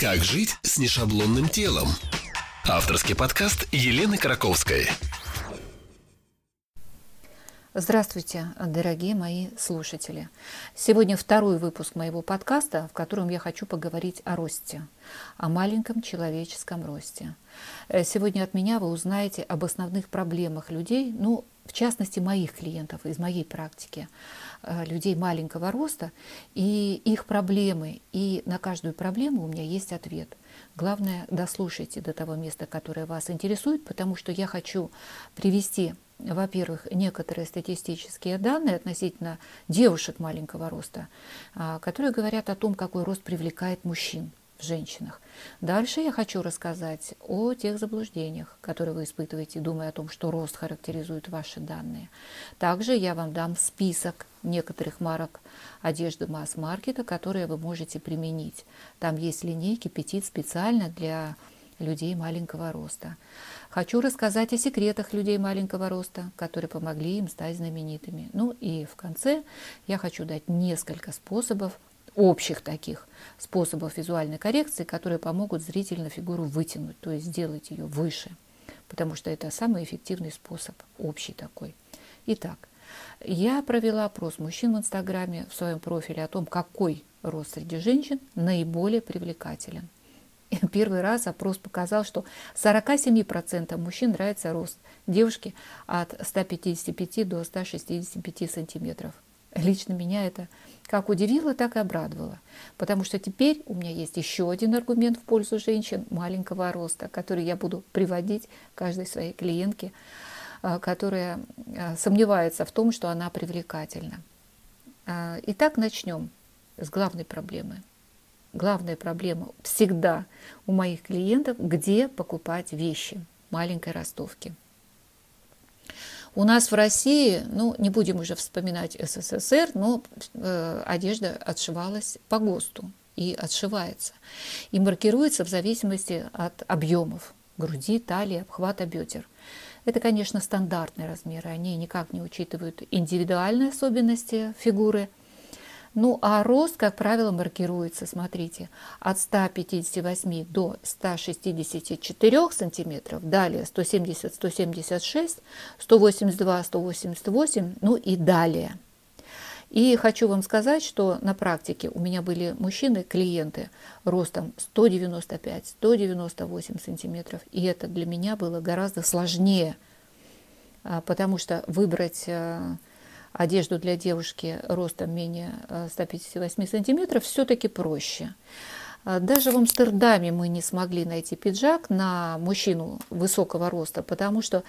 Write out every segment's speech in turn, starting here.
Как жить с нешаблонным телом? Авторский подкаст Елены Краковской. Здравствуйте, дорогие мои слушатели. Сегодня второй выпуск моего подкаста, в котором я хочу поговорить о росте, о маленьком человеческом росте. Э, сегодня от меня вы узнаете об основных проблемах людей, ну, в частности, моих клиентов из моей практики, э, людей маленького роста и их проблемы. И на каждую проблему у меня есть ответ. Главное, дослушайте до того места, которое вас интересует, потому что я хочу привести во-первых, некоторые статистические данные относительно девушек маленького роста, а, которые говорят о том, какой рост привлекает мужчин в женщинах. Дальше я хочу рассказать о тех заблуждениях, которые вы испытываете, думая о том, что рост характеризует ваши данные. Также я вам дам список некоторых марок одежды масс-маркета, которые вы можете применить. Там есть линейки петит специально для людей маленького роста. Хочу рассказать о секретах людей маленького роста, которые помогли им стать знаменитыми. Ну и в конце я хочу дать несколько способов, общих таких способов визуальной коррекции, которые помогут зрительно фигуру вытянуть, то есть сделать ее выше, потому что это самый эффективный способ, общий такой. Итак, я провела опрос мужчин в Инстаграме в своем профиле о том, какой рост среди женщин наиболее привлекателен. Первый раз опрос показал, что 47% мужчин нравится рост, девушки от 155 до 165 сантиметров. Лично меня это как удивило, так и обрадовало, потому что теперь у меня есть еще один аргумент в пользу женщин маленького роста, который я буду приводить каждой своей клиентке, а, которая а, сомневается в том, что она привлекательна. А, итак, начнем с главной проблемы – главная проблема всегда у моих клиентов, где покупать вещи маленькой ростовки. У нас в России, ну, не будем уже вспоминать СССР, но э, одежда отшивалась по ГОСТу и отшивается. И маркируется в зависимости от объемов груди, талии, обхвата бедер. Это, конечно, стандартные размеры, они никак не учитывают индивидуальные особенности фигуры ну а рост, как правило, маркируется, смотрите, от 158 до 164 сантиметров, далее 170, 176, 182, 188, ну и далее. И хочу вам сказать, что на практике у меня были мужчины, клиенты ростом 195-198 сантиметров, и это для меня было гораздо сложнее, а, потому что выбрать а, одежду для девушки ростом менее 158 э, сантиметров все-таки проще. А, даже в Амстердаме мы не смогли найти пиджак на мужчину высокого роста, потому что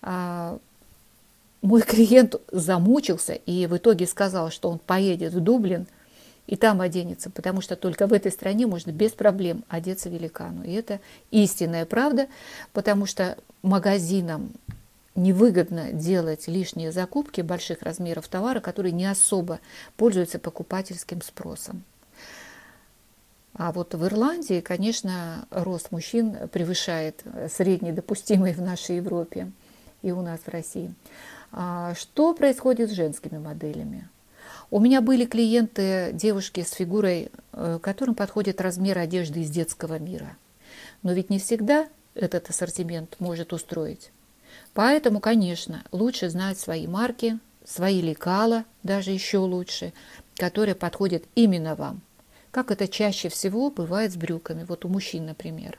а, мой клиент замучился и в итоге сказал, что он поедет в Дублин и там оденется, потому что только в этой стране можно без проблем одеться великану. И это истинная правда, потому что магазинам невыгодно делать лишние закупки больших размеров товара, которые не особо пользуются покупательским спросом. А вот в Ирландии, конечно, рост мужчин превышает средний допустимый в нашей Европе и у нас в России. А что происходит с женскими моделями? У меня были клиенты, девушки с фигурой, э, которым подходит размер одежды из детского мира. Но ведь не всегда этот ассортимент может устроить. Поэтому, конечно, лучше знать свои марки, свои лекала, даже еще лучше, которые подходят именно вам. Как это чаще всего бывает с брюками, вот у мужчин, например.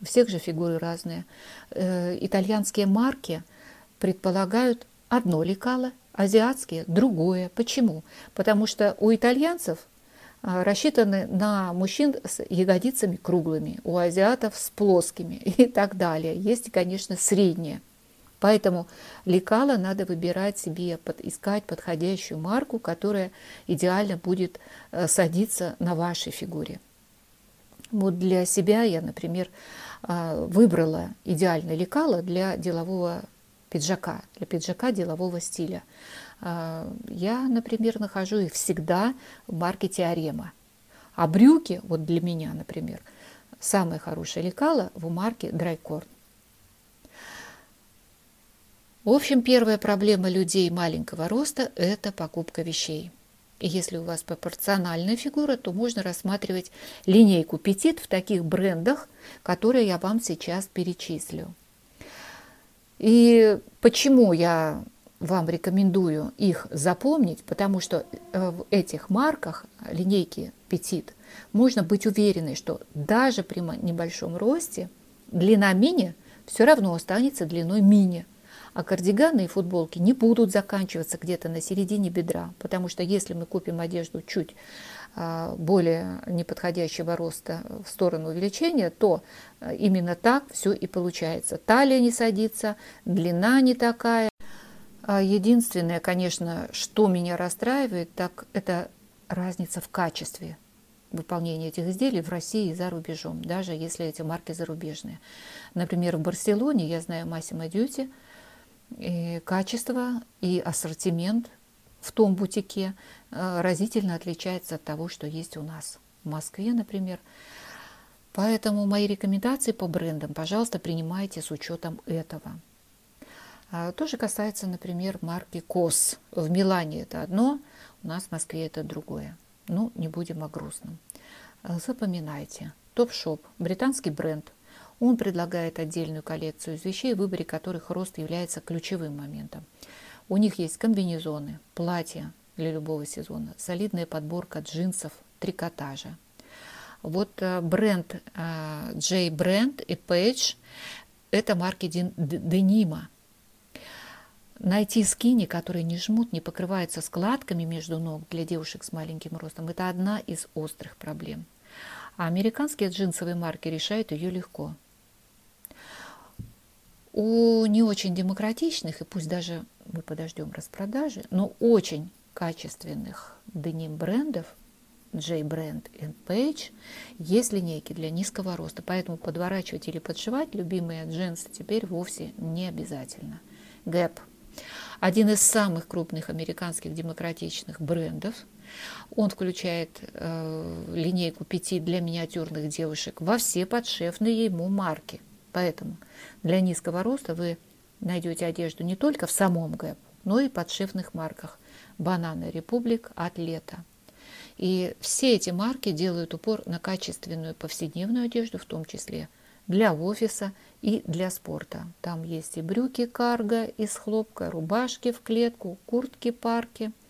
У всех же фигуры разные. Э, итальянские марки предполагают одно лекало, азиатские – другое. Почему? Потому что у итальянцев а, рассчитаны на мужчин с ягодицами круглыми, у азиатов с плоскими и так далее. Есть, конечно, средние – Поэтому лекала надо выбирать себе, под, искать подходящую марку, которая идеально будет э, садиться на вашей фигуре. Вот для себя я, например, э, выбрала идеальное лекало для делового пиджака, для пиджака делового стиля. Э, я, например, нахожу их всегда в марке Теорема. А брюки, вот для меня, например, самое хорошее лекало в марке Драйкорн. В общем, первая проблема людей маленького роста – это покупка вещей. И если у вас пропорциональная фигура, то можно рассматривать линейку Петит в таких брендах, которые я вам сейчас перечислю. И почему я вам рекомендую их запомнить, потому что э, в этих марках линейки Петит можно быть уверенной, что даже при небольшом росте длина мини все равно останется длиной мини. А кардиганы и футболки не будут заканчиваться где-то на середине бедра, потому что если мы купим одежду чуть а, более неподходящего роста в сторону увеличения, то а, именно так все и получается. Талия не садится, длина не такая. А единственное, конечно, что меня расстраивает, так это разница в качестве выполнения этих изделий в России и за рубежом, даже если эти марки зарубежные. Например, в Барселоне, я знаю Massimo Duty, и качество и ассортимент в том бутике э, разительно отличается от того, что есть у нас в Москве, например. Поэтому мои рекомендации по брендам, пожалуйста, принимайте с учетом этого. А то же касается, например, марки КОС. В Милане это одно, у нас в Москве это другое. Ну, не будем о грустном. Запоминайте. Топ-шоп – британский бренд – он предлагает отдельную коллекцию из вещей, в выборе которых рост является ключевым моментом. У них есть комбинезоны, платья для любого сезона, солидная подборка джинсов, трикотажа. Вот э, бренд э, J Brand и Page – это марки денима. Найти скини, которые не жмут, не покрываются складками между ног для девушек с маленьким ростом – это одна из острых проблем. А американские джинсовые марки решают ее легко. У не очень демократичных, и пусть даже мы подождем распродажи, но очень качественных деним брендов, J Brand и Page, есть линейки для низкого роста. Поэтому подворачивать или подшивать любимые джинсы теперь вовсе не обязательно. Gap. Один из самых крупных американских демократичных брендов. Он включает э, линейку пяти для миниатюрных девушек во все подшефные ему марки – Поэтому для низкого роста вы найдете одежду не только в самом ГЭП, но и подшефных марках «Банана Републик», «Атлета». И все эти марки делают упор на качественную повседневную одежду, в том числе для офиса и для спорта. Там есть и брюки карго из хлопка, рубашки в клетку, куртки парки –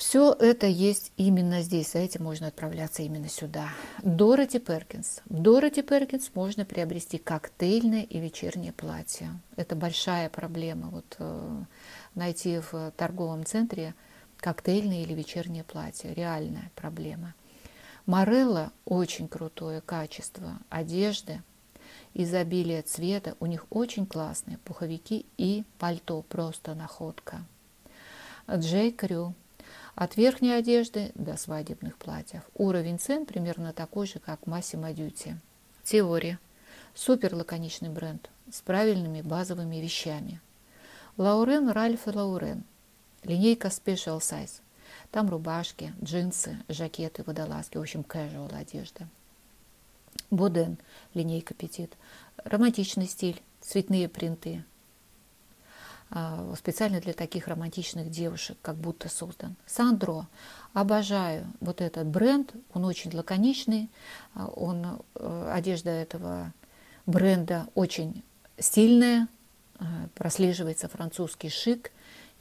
все это есть именно здесь, за этим можно отправляться именно сюда. Дороти Перкинс. В Дороти Перкинс можно приобрести коктейльное и вечернее платье. Это большая проблема. Вот э, найти в торговом центре коктейльное или вечернее платье. Реальная проблема. Морелла очень крутое качество одежды, изобилие цвета. У них очень классные пуховики и пальто. Просто находка. Джей Крю от верхней одежды до свадебных платьев. Уровень цен примерно такой же, как Massimo Duty. Теория. Супер лаконичный бренд с правильными базовыми вещами. Лаурен, Ральф и Лаурен. Линейка Special Size. Там рубашки, джинсы, жакеты, водолазки, в общем, casual одежда. Боден, линейка Петит. Романтичный стиль, цветные принты, специально для таких романтичных девушек, как будто создан. Сандро. Обожаю вот этот бренд, он очень лаконичный, а, он, э, одежда этого бренда очень стильная, а, прослеживается французский шик,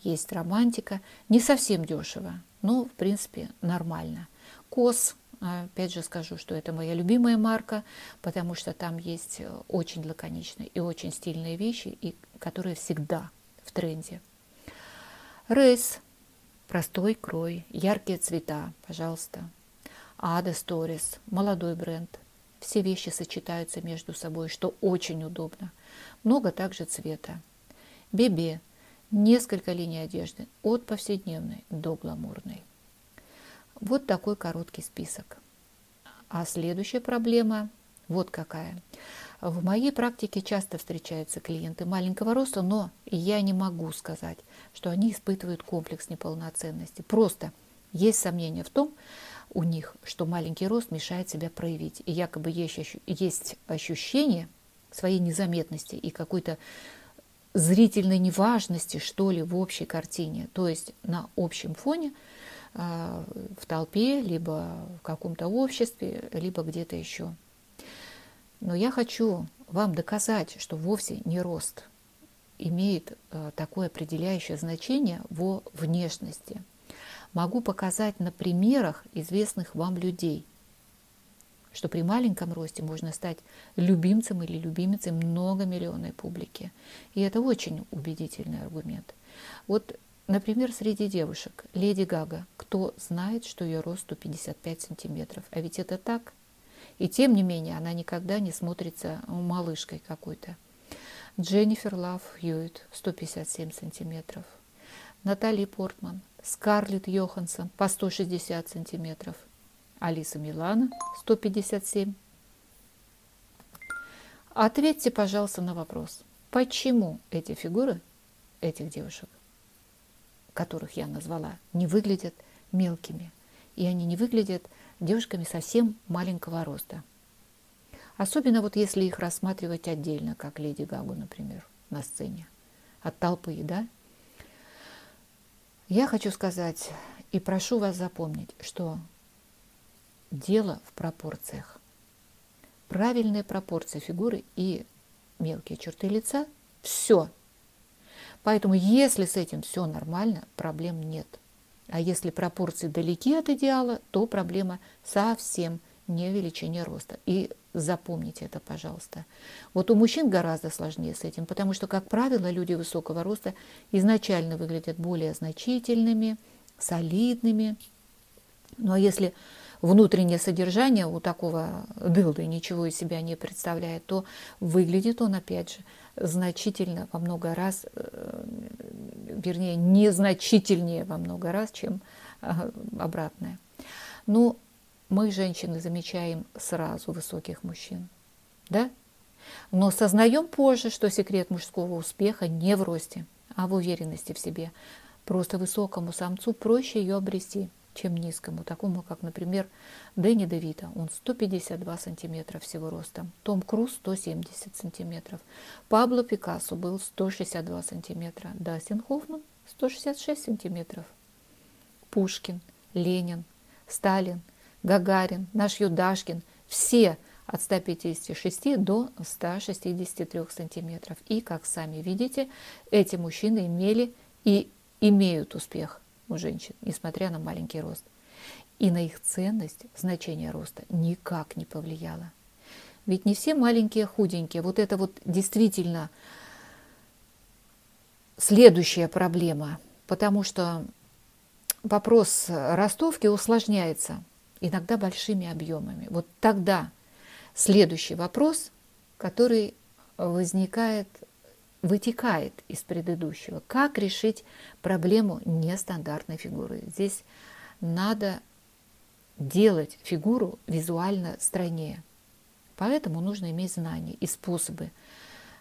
есть романтика, не совсем дешево, но в принципе нормально. Кос, опять же скажу, что это моя любимая марка, потому что там есть э, очень лаконичные и очень стильные вещи, и которые всегда в тренде. Рейс. Простой крой, яркие цвета, пожалуйста. Ада Сторис. Молодой бренд. Все вещи сочетаются между собой, что очень удобно. Много также цвета. Бебе. Несколько линий одежды, от повседневной до гламурной. Вот такой короткий список. А следующая проблема вот какая. В моей практике часто встречаются клиенты маленького роста, но я не могу сказать, что они испытывают комплекс неполноценности. Просто есть сомнения в том у них, что маленький рост мешает себя проявить. И якобы есть ощущение своей незаметности и какой-то зрительной неважности, что ли, в общей картине, то есть на общем фоне э, в толпе, либо в каком-то обществе, либо где-то еще. Но я хочу вам доказать, что вовсе не рост имеет э, такое определяющее значение во внешности. Могу показать на примерах известных вам людей, что при маленьком росте можно стать любимцем или любимицей многомиллионной публики. И это очень убедительный аргумент. Вот, например, среди девушек Леди Гага, кто знает, что ее рост 155 сантиметров, а ведь это так. И тем не менее она никогда не смотрится малышкой какой-то. Дженнифер Лав Хьюитт 157 сантиметров. Натали Портман, Скарлетт Йоханссон по 160 сантиметров. Алиса Милана 157. Ответьте, пожалуйста, на вопрос, почему эти фигуры этих девушек, которых я назвала, не выглядят мелкими, и они не выглядят девушками совсем маленького роста. Особенно вот если их рассматривать отдельно, как Леди Гагу, например, на сцене, от толпы, да? Я хочу сказать и прошу вас запомнить, что дело в пропорциях. Правильные пропорции фигуры и мелкие черты лица – все. Поэтому если с этим все нормально, проблем нет. А если пропорции далеки от идеала, то проблема совсем не величине роста. И запомните это, пожалуйста. Вот у мужчин гораздо сложнее с этим, потому что, как правило, люди высокого роста изначально выглядят более значительными, солидными. Ну а если внутреннее содержание у такого дылды ничего из себя не представляет, то выглядит он, опять же, значительно во много раз, э, вернее, незначительнее во много раз, чем э, обратное. Ну, мы, женщины, замечаем сразу высоких мужчин, да? Но сознаем позже, что секрет мужского успеха не в росте, а в уверенности в себе. Просто высокому самцу проще ее обрести – чем низкому, такому, как, например, Дэнни Девита. Он 152 сантиметра всего ростом. Том Круз 170 сантиметров. Пабло Пикассо был 162 сантиметра. Дастин Хоффман 166 сантиметров. Пушкин, Ленин, Сталин, Гагарин, наш Юдашкин – все от 156 до 163 сантиметров. И, как сами видите, эти мужчины имели и имеют успех – у женщин, несмотря на маленький рост. И на их ценность значение роста никак не повлияло. Ведь не все маленькие худенькие. Вот это вот действительно следующая проблема, потому что вопрос ростовки усложняется иногда большими объемами. Вот тогда следующий вопрос, который возникает вытекает из предыдущего. Как решить проблему нестандартной фигуры? Здесь надо делать фигуру визуально стройнее. Поэтому нужно иметь знания и способы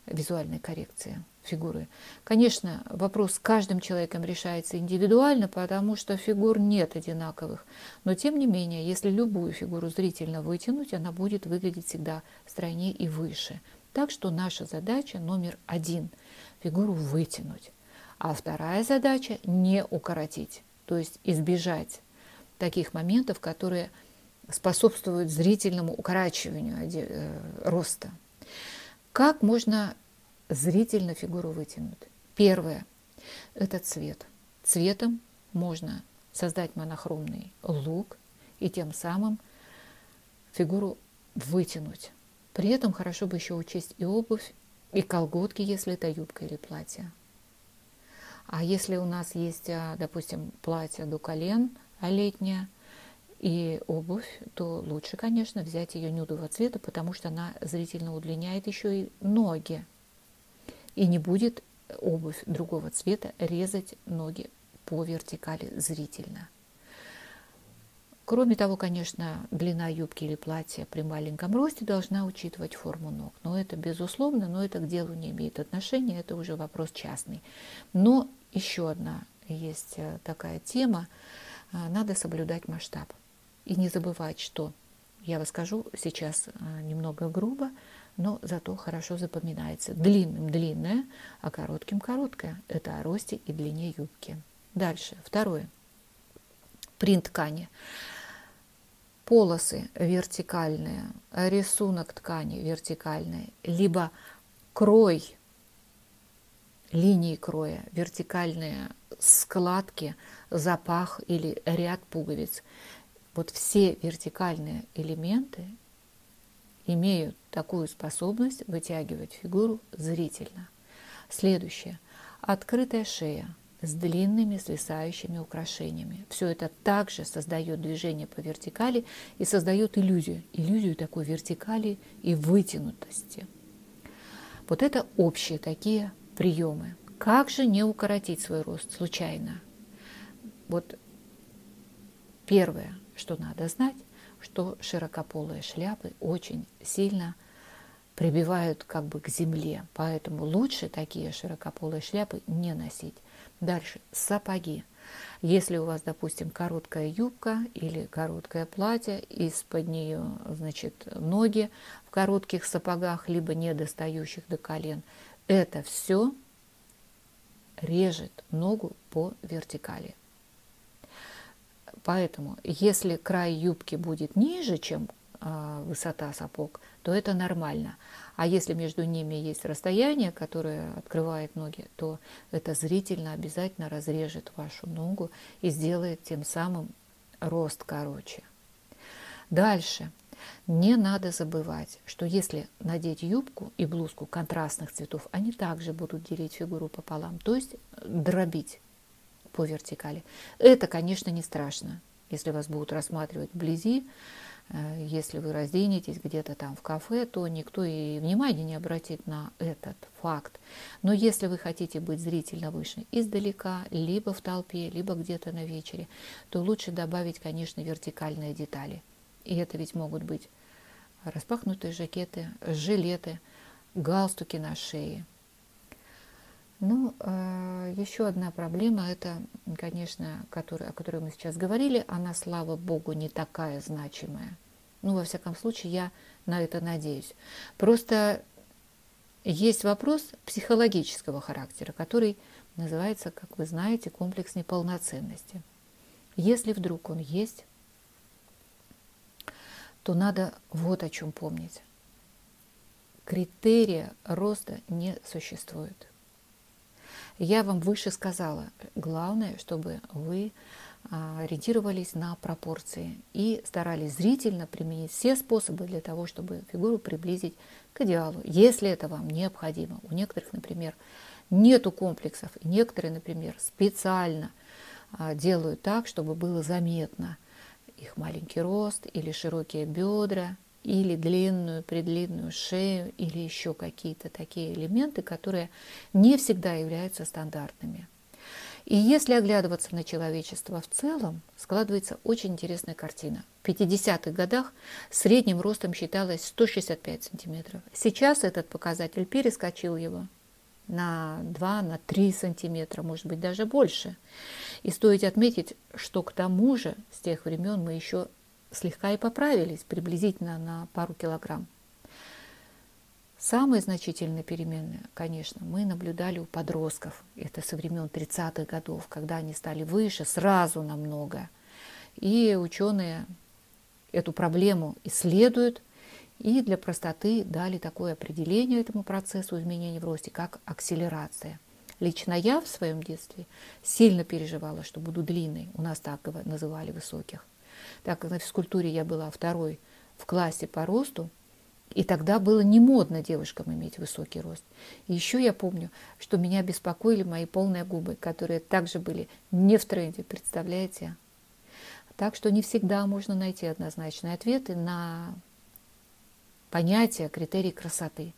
визуальной коррекции фигуры. Конечно, вопрос с каждым человеком решается индивидуально, потому что фигур нет одинаковых. Но тем не менее, если любую фигуру зрительно вытянуть, она будет выглядеть всегда стройнее и выше – так что наша задача номер один – фигуру вытянуть. А вторая задача – не укоротить, то есть избежать таких моментов, которые способствуют зрительному укорачиванию э, роста. Как можно зрительно фигуру вытянуть? Первое – это цвет. Цветом можно создать монохромный лук и тем самым фигуру вытянуть. При этом хорошо бы еще учесть и обувь, и колготки, если это юбка или платье. А если у нас есть, а, допустим, платье до колен, а летнее, и обувь, то лучше, конечно, взять ее нюдового цвета, потому что она зрительно удлиняет еще и ноги. И не будет обувь другого цвета резать ноги по вертикали зрительно. Кроме того, конечно, длина юбки или платья при маленьком росте должна учитывать форму ног. Но это безусловно, но это к делу не имеет отношения, это уже вопрос частный. Но еще одна есть э, такая тема, э, надо соблюдать масштаб. И не забывать, что, я расскажу сейчас э, немного грубо, но зато хорошо запоминается. Длинным длинное, а коротким короткое. Это о росте и длине юбки. Дальше. Второе. Принт ткани. Полосы вертикальные, рисунок ткани вертикальный, либо крой, линии кроя, вертикальные складки, запах или ряд пуговиц. Вот все вертикальные элементы имеют такую способность вытягивать фигуру зрительно. Следующее. Открытая шея с длинными свисающими украшениями. Все это также создает движение по вертикали и создает иллюзию. Иллюзию такой вертикали и вытянутости. Вот это общие такие приемы. Как же не укоротить свой рост случайно? Вот первое, что надо знать, что широкополые шляпы очень сильно прибивают как бы к земле, поэтому лучше такие широкополые шляпы не носить. Дальше сапоги. Если у вас, допустим, короткая юбка или короткое платье, из-под нее, значит, ноги в коротких сапогах, либо не достающих до колен, это все режет ногу по вертикали. Поэтому, если край юбки будет ниже, чем высота сапог, то это нормально. А если между ними есть расстояние, которое открывает ноги, то это зрительно обязательно разрежет вашу ногу и сделает тем самым рост короче. Дальше. Не надо забывать, что если надеть юбку и блузку контрастных цветов, они также будут делить фигуру пополам, то есть дробить по вертикали. Это, конечно, не страшно, если вас будут рассматривать вблизи, если вы разденетесь где-то там в кафе, то никто и внимания не обратит на этот факт. Но если вы хотите быть зрительно выше издалека, либо в толпе, либо где-то на вечере, то лучше добавить, конечно, вертикальные детали. И это ведь могут быть распахнутые жакеты, жилеты, галстуки на шее – ну, а, еще одна проблема, это, конечно, который, о которой мы сейчас говорили, она, слава богу, не такая значимая. Ну, во всяком случае, я на это надеюсь. Просто есть вопрос психологического характера, который называется, как вы знаете, комплекс неполноценности. Если вдруг он есть, то надо вот о чем помнить. Критерия роста не существует. Я вам выше сказала, главное, чтобы вы а, ориентировались на пропорции и старались зрительно применить все способы для того, чтобы фигуру приблизить к идеалу, если это вам необходимо. У некоторых, например, нету комплексов, некоторые, например, специально а, делают так, чтобы было заметно их маленький рост или широкие бедра, или длинную, предлинную шею, или еще какие-то такие элементы, которые не всегда являются стандартными. И если оглядываться на человечество в целом, складывается очень интересная картина. В 50-х годах средним ростом считалось 165 сантиметров. Сейчас этот показатель перескочил его на 2, на 3 сантиметра, может быть, даже больше. И стоит отметить, что к тому же с тех времен мы еще слегка и поправились, приблизительно на пару килограмм. Самые значительные перемены, конечно, мы наблюдали у подростков. Это со времен 30-х годов, когда они стали выше сразу намного. И ученые эту проблему исследуют и для простоты дали такое определение этому процессу изменений в росте, как акселерация. Лично я в своем детстве сильно переживала, что буду длинной. У нас так называли высоких так как на физкультуре я была второй в классе по росту, и тогда было не модно девушкам иметь высокий рост. И еще я помню, что меня беспокоили мои полные губы, которые также были не в тренде, представляете? Так что не всегда можно найти однозначные ответы на понятия, критерии красоты.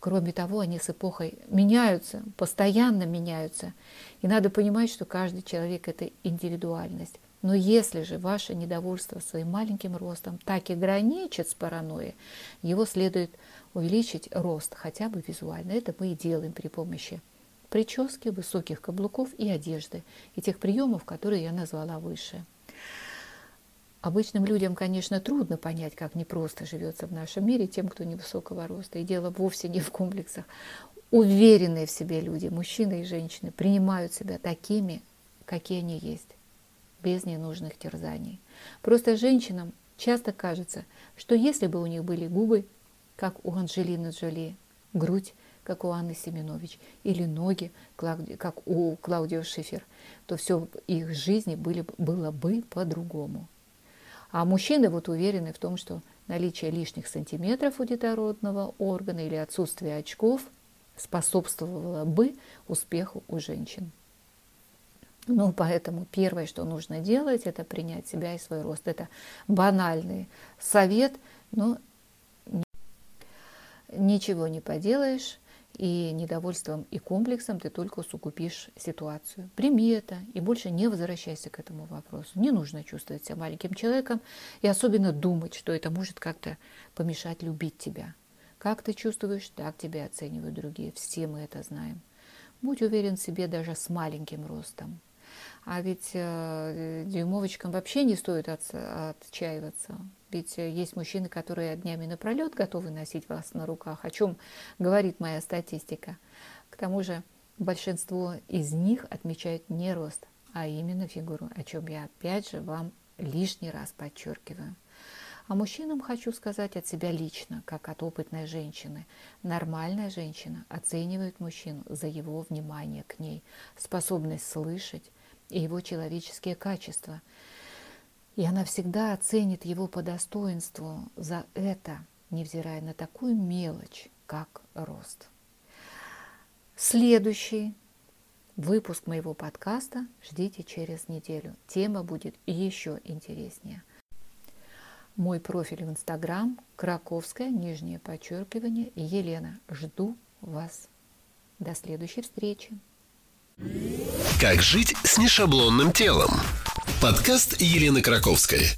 Кроме того, они с эпохой меняются, постоянно меняются. И надо понимать, что каждый человек – это индивидуальность. Но если же ваше недовольство своим маленьким ростом так и граничит с паранойей, его следует увеличить рост хотя бы визуально. Это мы и делаем при помощи прически, высоких каблуков и одежды, и тех приемов, которые я назвала выше. Обычным людям, конечно, трудно понять, как непросто живется в нашем мире тем, кто невысокого роста. И дело вовсе не в комплексах. Уверенные в себе люди, мужчины и женщины, принимают себя такими, какие они есть, без ненужных терзаний. Просто женщинам часто кажется, что если бы у них были губы, как у Анжелины Джоли, грудь, как у Анны Семенович, или ноги, как у Клаудио Шифер, то все их жизни были, было бы по-другому. А мужчины вот уверены в том, что наличие лишних сантиметров у детородного органа или отсутствие очков способствовало бы успеху у женщин. Ну, поэтому первое, что нужно делать, это принять себя и свой рост. Это банальный совет, но ничего не поделаешь и недовольством и комплексом ты только усугубишь ситуацию. Прими это и больше не возвращайся к этому вопросу. Не нужно чувствовать себя маленьким человеком и особенно думать, что это может как-то помешать любить тебя. Как ты чувствуешь, так тебя оценивают другие. Все мы это знаем. Будь уверен в себе даже с маленьким ростом. А ведь э, дюймовочкам вообще не стоит от, отчаиваться. Ведь э, есть мужчины, которые днями напролет готовы носить вас на руках, о чем говорит моя статистика. К тому же большинство из них отмечают не рост, а именно фигуру, о чем я опять же вам лишний раз подчеркиваю. А мужчинам хочу сказать от себя лично, как от опытной женщины. Нормальная женщина оценивает мужчину за его внимание к ней, способность слышать и его человеческие качества – и она всегда оценит его по достоинству за это, невзирая на такую мелочь, как рост. Следующий выпуск моего подкаста ждите через неделю. Тема будет еще интереснее. Мой профиль в Инстаграм Краковское, нижнее подчеркивание, Елена. Жду вас. До следующей встречи. Как жить с нешаблонным телом? Подкаст Елены Краковской.